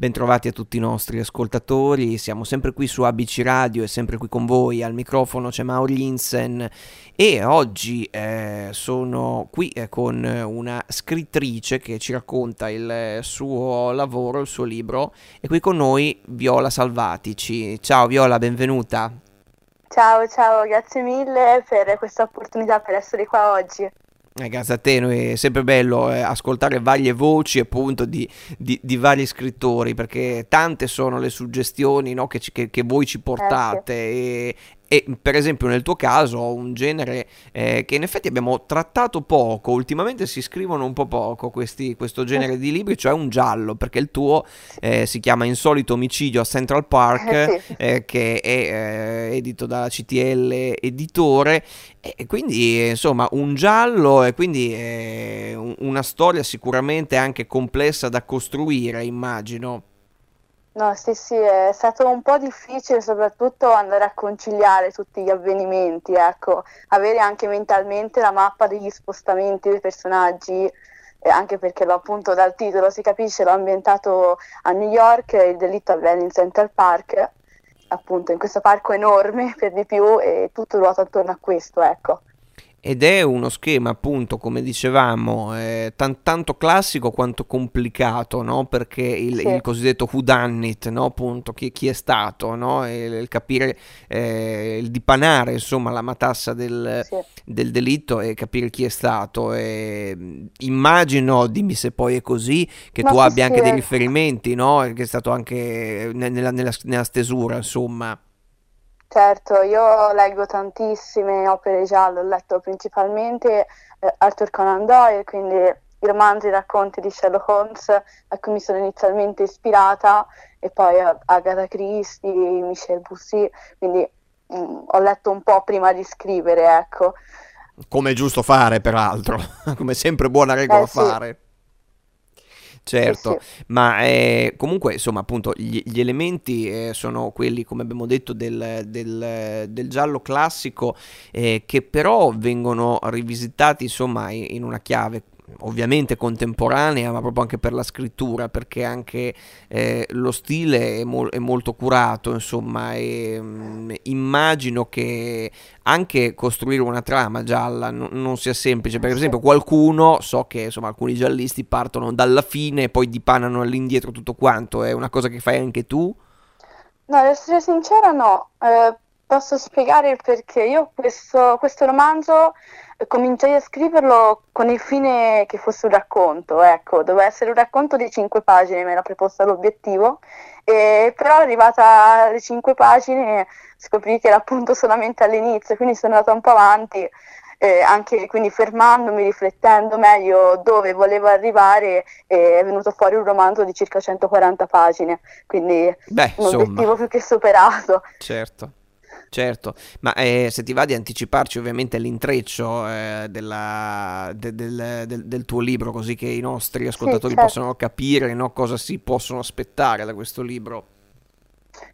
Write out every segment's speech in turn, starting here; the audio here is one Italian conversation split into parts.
Bentrovati a tutti i nostri ascoltatori, siamo sempre qui su ABC Radio e sempre qui con voi, al microfono c'è Mauro Linsen e oggi eh, sono qui eh, con una scrittrice che ci racconta il suo lavoro, il suo libro e qui con noi Viola Salvatici. Ciao Viola, benvenuta. Ciao, ciao, grazie mille per questa opportunità per essere qua oggi. Eh, grazie a te, è sempre bello eh, ascoltare varie voci appunto di, di, di, vari scrittori perché tante sono le suggestioni no, che, che, che, voi ci portate eh, sì. e, e per esempio nel tuo caso un genere eh, che in effetti abbiamo trattato poco, ultimamente si scrivono un po' poco questi, questo genere di libri, cioè un giallo, perché il tuo eh, si chiama Insolito omicidio a Central Park, eh, eh che è eh, edito dalla CTL Editore, e quindi insomma un giallo e quindi una storia sicuramente anche complessa da costruire, immagino. No, sì, sì, è stato un po' difficile soprattutto andare a conciliare tutti gli avvenimenti, ecco, avere anche mentalmente la mappa degli spostamenti dei personaggi, anche perché appunto dal titolo si capisce, l'ho ambientato a New York, il delitto avviene in Central Park, appunto in questo parco enorme per di più e tutto ruota attorno a questo, ecco ed è uno schema appunto come dicevamo eh, t- tanto classico quanto complicato no? perché il, sì. il cosiddetto who done it no? appunto chi, chi, è stato no? il, il, capire eh, il dipanare insomma la matassa del, sì. del, delitto e capire chi è stato e, immagino dimmi se poi è così che Ma tu abbia anche dei riferimenti no? che è stato anche nella, nella, nella stesura insomma Certo, io leggo tantissime opere gialle, ho letto principalmente eh, Arthur Conan Doyle, quindi i romanzi e i racconti di Sherlock Holmes a cui mi sono inizialmente ispirata e poi Agatha Christie, Michel Bussy, quindi mh, mm, ho letto un po' prima di scrivere, ecco. Come è giusto fare, peraltro, come sempre buona regola eh, sì. Certo, sì, sì. ma eh, comunque insomma appunto gli, gli elementi eh, sono quelli come abbiamo detto del, del, del giallo classico eh, che però vengono rivisitati insomma in, in una chiave ovviamente contemporanea, ma proprio anche per la scrittura, perché anche eh, lo stile è, mo- è, molto curato, insomma, e mh, mm, immagino che anche costruire una trama gialla n- non sia semplice, per esempio qualcuno, so che insomma alcuni giallisti partono dalla fine e poi dipanano all'indietro tutto quanto, è una cosa che fai anche tu? No, ad essere sincera no, eh, posso spiegare il perché. Io questo, questo romanzo cominciai a scriverlo con il fine che fosse un racconto, ecco, doveva essere un racconto di cinque pagine, mi era preposta l'obiettivo, e però arrivata alle cinque pagine scoprì che era appunto solamente all'inizio, quindi sono andata un po' avanti, eh, anche quindi fermandomi, riflettendo meglio dove volevo arrivare, eh, è venuto fuori un romanzo di circa 140 pagine, quindi Beh, un obiettivo più che superato. Certo. Certo, ma eh, se ti va di anticiparci ovviamente l'intreccio eh, della, de, del, del, del, tuo libro, così che i nostri ascoltatori sì, certo. possano capire no, cosa si possono aspettare da questo libro.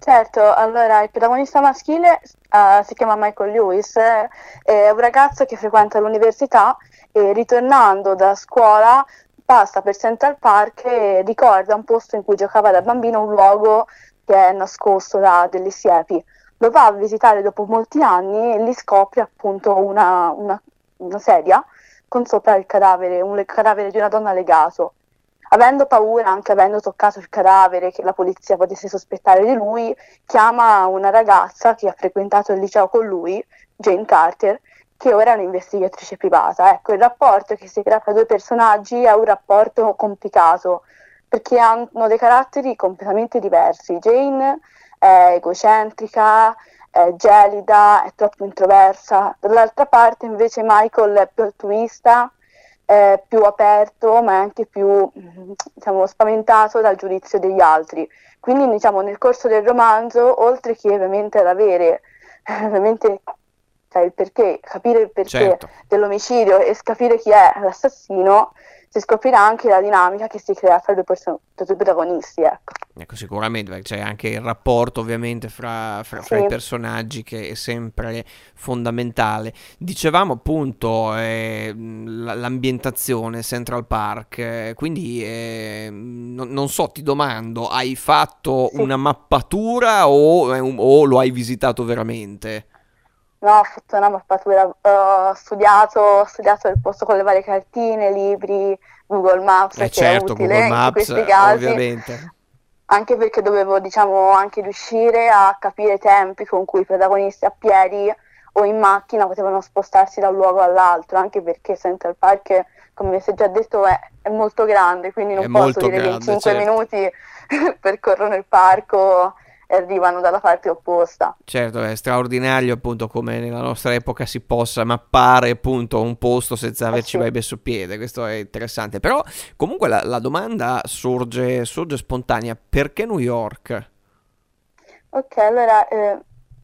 Certo, allora il protagonista maschile uh, si chiama Michael Lewis, è un ragazzo che frequenta l'università e ritornando da scuola passa per Central Park e ricorda un posto in cui giocava da bambino, un luogo che è nascosto da delle siepi lo va a visitare dopo molti anni e lì scopre appunto una, una, una sedia con sopra il cadavere, un cadavere di una donna legato. Avendo paura, anche avendo toccato il cadavere, che la polizia potesse sospettare di lui, chiama una ragazza che ha frequentato il liceo con lui, Jane Carter, che ora è un'investigatrice privata. Ecco, il rapporto che si crea tra due personaggi è un rapporto complicato, perché hanno dei caratteri completamente diversi. Jane è egocentrica, è gelida, è troppo introversa. Dall'altra parte invece Michael è più altruista, è più aperto, ma è anche più diciamo, spaventato dal giudizio degli altri. Quindi diciamo, nel corso del romanzo, oltre che ovviamente ad avere ovviamente cioè, il perché, capire il perché certo. dell'omicidio e capire chi è l'assassino, si scoprirà anche la dinamica che si crea tra i due, person- due protagonisti. Ecco. Ecco, sicuramente c'è anche il rapporto ovviamente fra, fra, fra Sì, i personaggi che è sempre fondamentale. Dicevamo appunto eh, l'ambientazione Central Park, eh, quindi eh, non, non so, ti domando, hai fatto sì. una mappatura o, o lo hai visitato veramente? No, ho fatto una mappatura, ho studiato, ho studiato il posto con le varie cartine, libri, Google Maps, Eh che è certo, Google utile in tutti Maps, questi casi, ovviamente. anche perché dovevo, diciamo, anche riuscire a capire i tempi con cui i protagonisti a piedi o in macchina potevano spostarsi da un luogo all'altro, anche perché Central Park, come si è già detto, è, è molto grande, quindi È non posso molto dire che in grande, 5 certo. minuti percorrono il parco arrivano dalla parte opposta. Certo, è straordinario appunto come nella nostra epoca si possa mappare appunto un posto senza Eh averci sì. mai messo piede, questo è interessante. Però comunque la, la domanda sorge, sorge spontanea, perché New York? Ok, allora eh,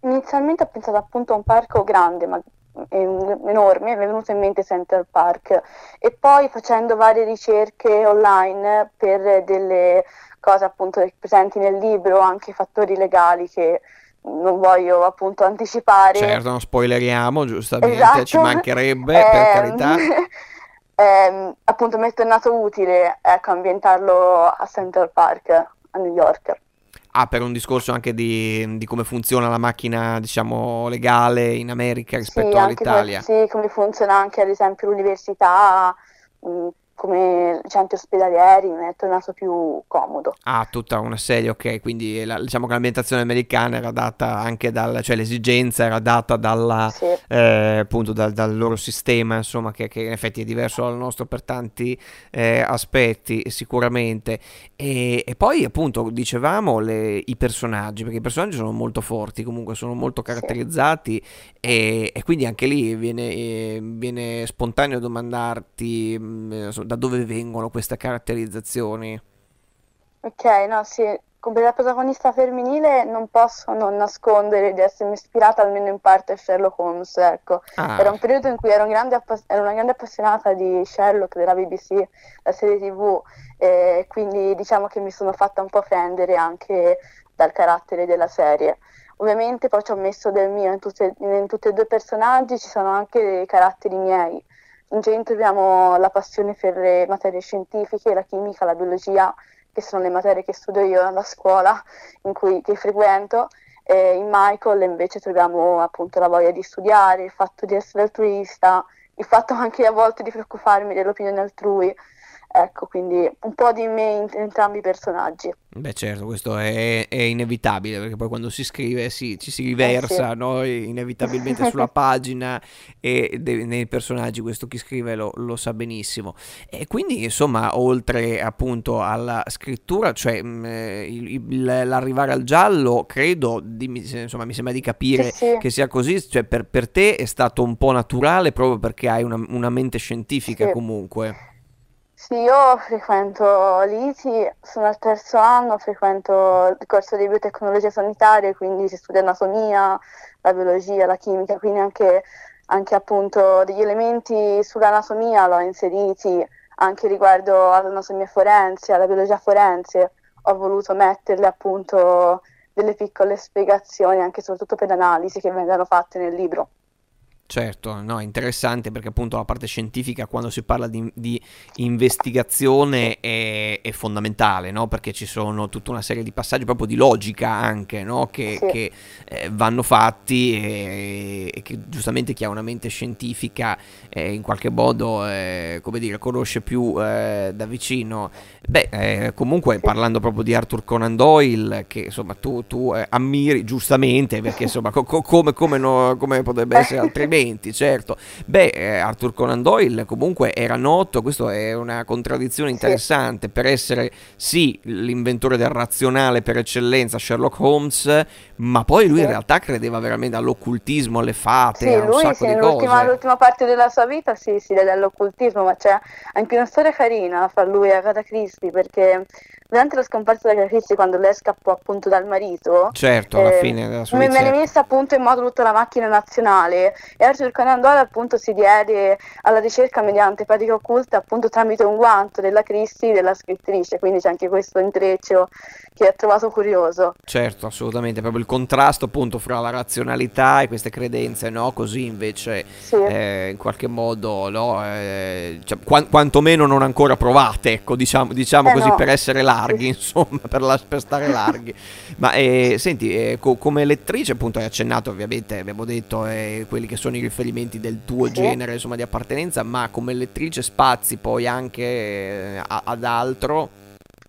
inizialmente ho pensato appunto a un parco grande, ma eh, enorme, mi è venuto in mente Central Park e poi facendo varie ricerche online per delle cose appunto presenti nel libro, anche fattori legali che non voglio appunto anticipare. Certo, non spoileriamo, giustamente, ci Esatto, mancherebbe, per Ehm, carità. ehm, appunto mi è tornato utile ecco, ambientarlo a Central Park, a New York. Ah, per un discorso anche di, di come funziona la macchina, diciamo, legale in America Sì, rispetto come, all'Italia. sì, come funziona anche ad esempio l'università, mh, come centri ospedalieri, mi è tornato più comodo. Ah, tutta una serie, ok, quindi la- diciamo che l'ambientazione americana era data anche dal, cioè l'esigenza era data dalla, Sì, eh, appunto dal, dal loro sistema, insomma, che, che in effetti è diverso dal nostro per tanti eh, aspetti, sicuramente. E, e poi, appunto, dicevamo le- i personaggi, perché i personaggi sono molto forti, comunque sono molto sì. caratterizzati e, e quindi anche lì viene, eh, viene spontaneo domandarti mh, insomma, da dove vengono queste caratterizzazioni. Ok, no, sì, come la protagonista femminile non posso non nascondere di essermi ispirata almeno in parte a Sherlock Holmes, ecco. Era Ah, un periodo in cui ero, un grande appas- ero una grande appassionata di Sherlock, della BBC, la serie TV, e quindi diciamo che mi sono fatta un po' prendere anche dal carattere della serie. Ovviamente poi ci ho messo del mio in tutte, in tutti e due i personaggi, ci sono anche dei caratteri miei. In centro abbiamo la passione per le materie scientifiche, la chimica, la biologia, che sono le materie che studio io alla scuola cui, che frequento. E in Michael invece troviamo appunto la voglia di studiare, il fatto di essere altruista, il fatto anche a volte di preoccuparmi dell'opinione altrui. Ecco, quindi un po' di me in entrambi i personaggi. beh, certo, questo è, è inevitabile perché poi quando si scrive si- ci si Eh sì. riversa, no, inevitabilmente sulla pagina e de- nei personaggi, questo chi scrive lo, lo sa benissimo. E quindi, insomma, oltre appunto alla scrittura, cioè mh, eh, il- il- l'arrivare al giallo, credo, se- insomma, mi sembra di Sì, capire sì, che sia così, cioè per, per te è stato un po' naturale proprio perché hai una, una mente scientifica sì. comunque. Sì, io frequento l'ITI, sono al terzo anno, frequento il corso di biotecnologie sanitarie, quindi si studia anatomia, la biologia, la chimica, quindi anche, anche appunto degli elementi sull'anatomia l'ho inseriti, anche riguardo all'anatomia forense, alla biologia forense, ho voluto metterle appunto delle piccole spiegazioni, anche soprattutto per l'analisi che vengano fatte nel libro. Certo, no, è interessante perché appunto la parte scientifica quando si parla di, di investigazione è, è fondamentale, no? Perché ci sono tutta una serie di passaggi proprio di logica anche, no? Che, Sì, che, eh, vanno fatti e, e che giustamente chi ha una mente scientifica eh, in qualche modo, eh, come dire, conosce più eh, da vicino. Beh, eh, comunque parlando proprio di Arthur Conan Doyle, che insomma tu, tu, eh, ammiri giustamente, perché insomma co- co- come, come no- come potrebbe essere altrimenti, certo. Beh, eh, Arthur Conan Doyle comunque era noto, questo è una contraddizione sì, interessante, per essere sì l'inventore del razionale per eccellenza, Sherlock Holmes, ma poi lui in sì. realtà credeva veramente all'occultismo, alle fate, Sì, a un lui sacco sì, di nell'ultima cose. l'ultima parte della sua vita sì, si deve all'occultismo, ma c'è anche una storia carina fra lui e Agatha Christie, perché durante la scomparsa della Christie, quando lei scappò appunto dal marito, certo, alla eh, fine della sua mi venne messa appunto in moto tutta la macchina nazionale e Arthur Conan Doyle appunto si diede alla ricerca mediante pratica occulta appunto tramite un guanto della Christie della scrittrice, quindi c'è anche questo intreccio che ho trovato curioso. Certo, assolutamente, proprio il contrasto appunto fra la razionalità e queste credenze, no? Così invece sì. eh, in qualche modo, no? Eh, cioè, qu- quantomeno non ancora provate, ecco, diciamo, diciamo eh così no. per essere larghi, insomma, per, la, per stare larghi. Ma eh, senti, eh, co- come lettrice appunto hai accennato ovviamente, abbiamo detto, eh, quelli che sono i riferimenti del tuo sì. genere, insomma, di appartenenza, ma come lettrice spazi poi anche a- ad altro?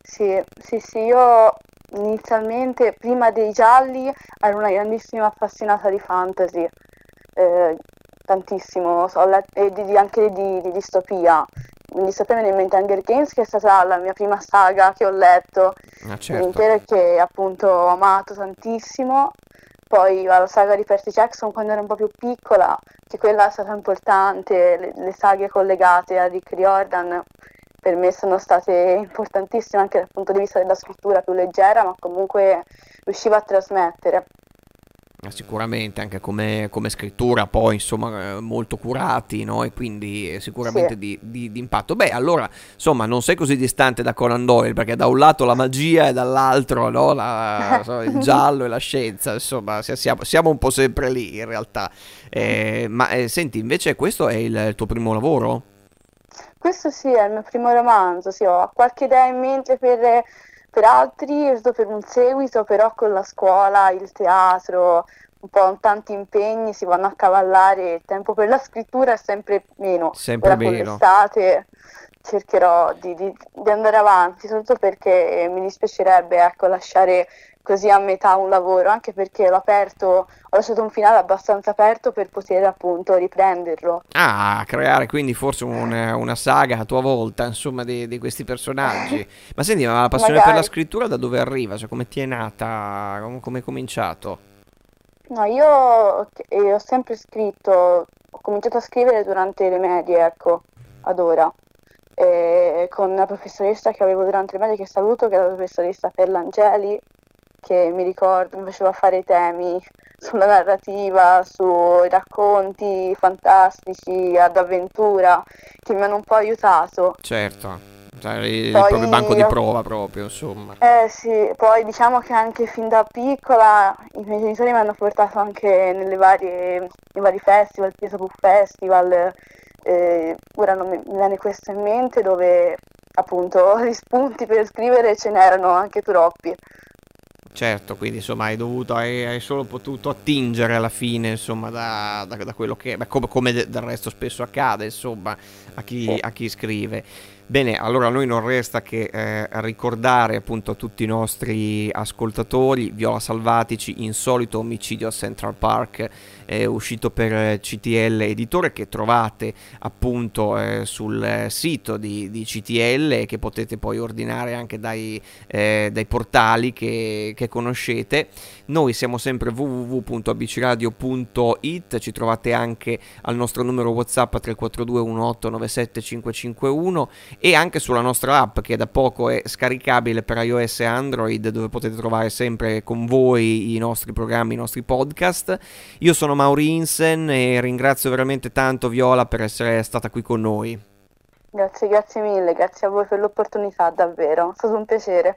Sì, sì, sì, io inizialmente, prima dei gialli, ero una grandissima appassionata di fantasy, eh, tantissimo, so, e di, anche di, di distopia. Mi viene in mente Hunger Games, che è stata la mia prima saga che ho letto, ah, certo. intera che appunto ho amato tantissimo. Poi la saga di Percy Jackson quando ero un po' più piccola, che quella è stata importante, le, le saghe collegate a Rick Riordan per me sono state importantissime anche dal punto di vista della scrittura più leggera, ma comunque riusciva a trasmettere. Sicuramente anche come, come scrittura poi insomma eh, molto curati no? e quindi sicuramente sì. di, di, di, impatto. Beh allora insomma non sei così distante da Conan Doyle perché da un lato la magia e dall'altro no? la, il giallo e la scienza insomma siamo, siamo, un po' sempre lì in realtà. Eh, ma eh, senti invece questo è il, il tuo primo lavoro? Questo sì, è il mio primo romanzo, sì, ho qualche idea in mente per, per altri, per un seguito, però con la scuola, il teatro, un po' tanti impegni, si vanno a cavallare, il tempo per la scrittura è sempre meno. Sempre Ora meno. con l'estate cercherò di, di, di, andare avanti, soprattutto perché mi dispiacerebbe ecco, lasciare così a metà un lavoro, anche perché l'ho aperto, ho lasciato un finale abbastanza aperto per poter appunto riprenderlo. Ah, creare quindi forse un, una saga a tua volta, insomma, di, di questi personaggi. ma senti, ma la passione Magari. per la scrittura da dove arriva? Cioè, come ti è nata? Come hai cominciato? No, io, io ho sempre scritto, ho cominciato a scrivere durante le medie, ecco, ad ora. E con la professoressa che avevo durante le medie che saluto, che è la professoressa Perlangeli, che mi ricordo mi faceva fare i temi sulla narrativa, sui racconti fantastici ad avventura che mi hanno un po' aiutato. Certo. Cioè, il poi, proprio banco di prova proprio, insomma. Eh sì, poi diciamo che anche fin da piccola i miei genitori mi hanno portato anche nelle varie, nei vari festival, il Piesa Book Festival, eh, ora non mi, mi viene questo in mente dove appunto gli spunti per scrivere ce n'erano anche troppi. Certo, quindi insomma hai dovuto, hai, hai solo potuto attingere alla fine insomma da, da, da quello che, beh, come, come, del resto spesso accade insomma a chi, a chi scrive. Bene, allora noi non resta che eh, ricordare appunto a tutti i nostri ascoltatori Viola Salvatici, Insolito omicidio a Central Park, è uscito per CTL Editore che trovate appunto eh, sul sito di, di, CTL e che potete poi ordinare anche dai, eh, dai portali che, che conoscete. Noi siamo sempre www.abcradio.it, ci trovate anche al nostro numero WhatsApp 342 1897 551 e anche sulla nostra app che da poco è scaricabile per iOS e Android dove potete trovare sempre con voi i nostri programmi, i nostri podcast. Io sono Mauri Insen e ringrazio veramente tanto Viola per essere stata qui con noi. Grazie, grazie mille, grazie a voi per l'opportunità, davvero, è stato un piacere.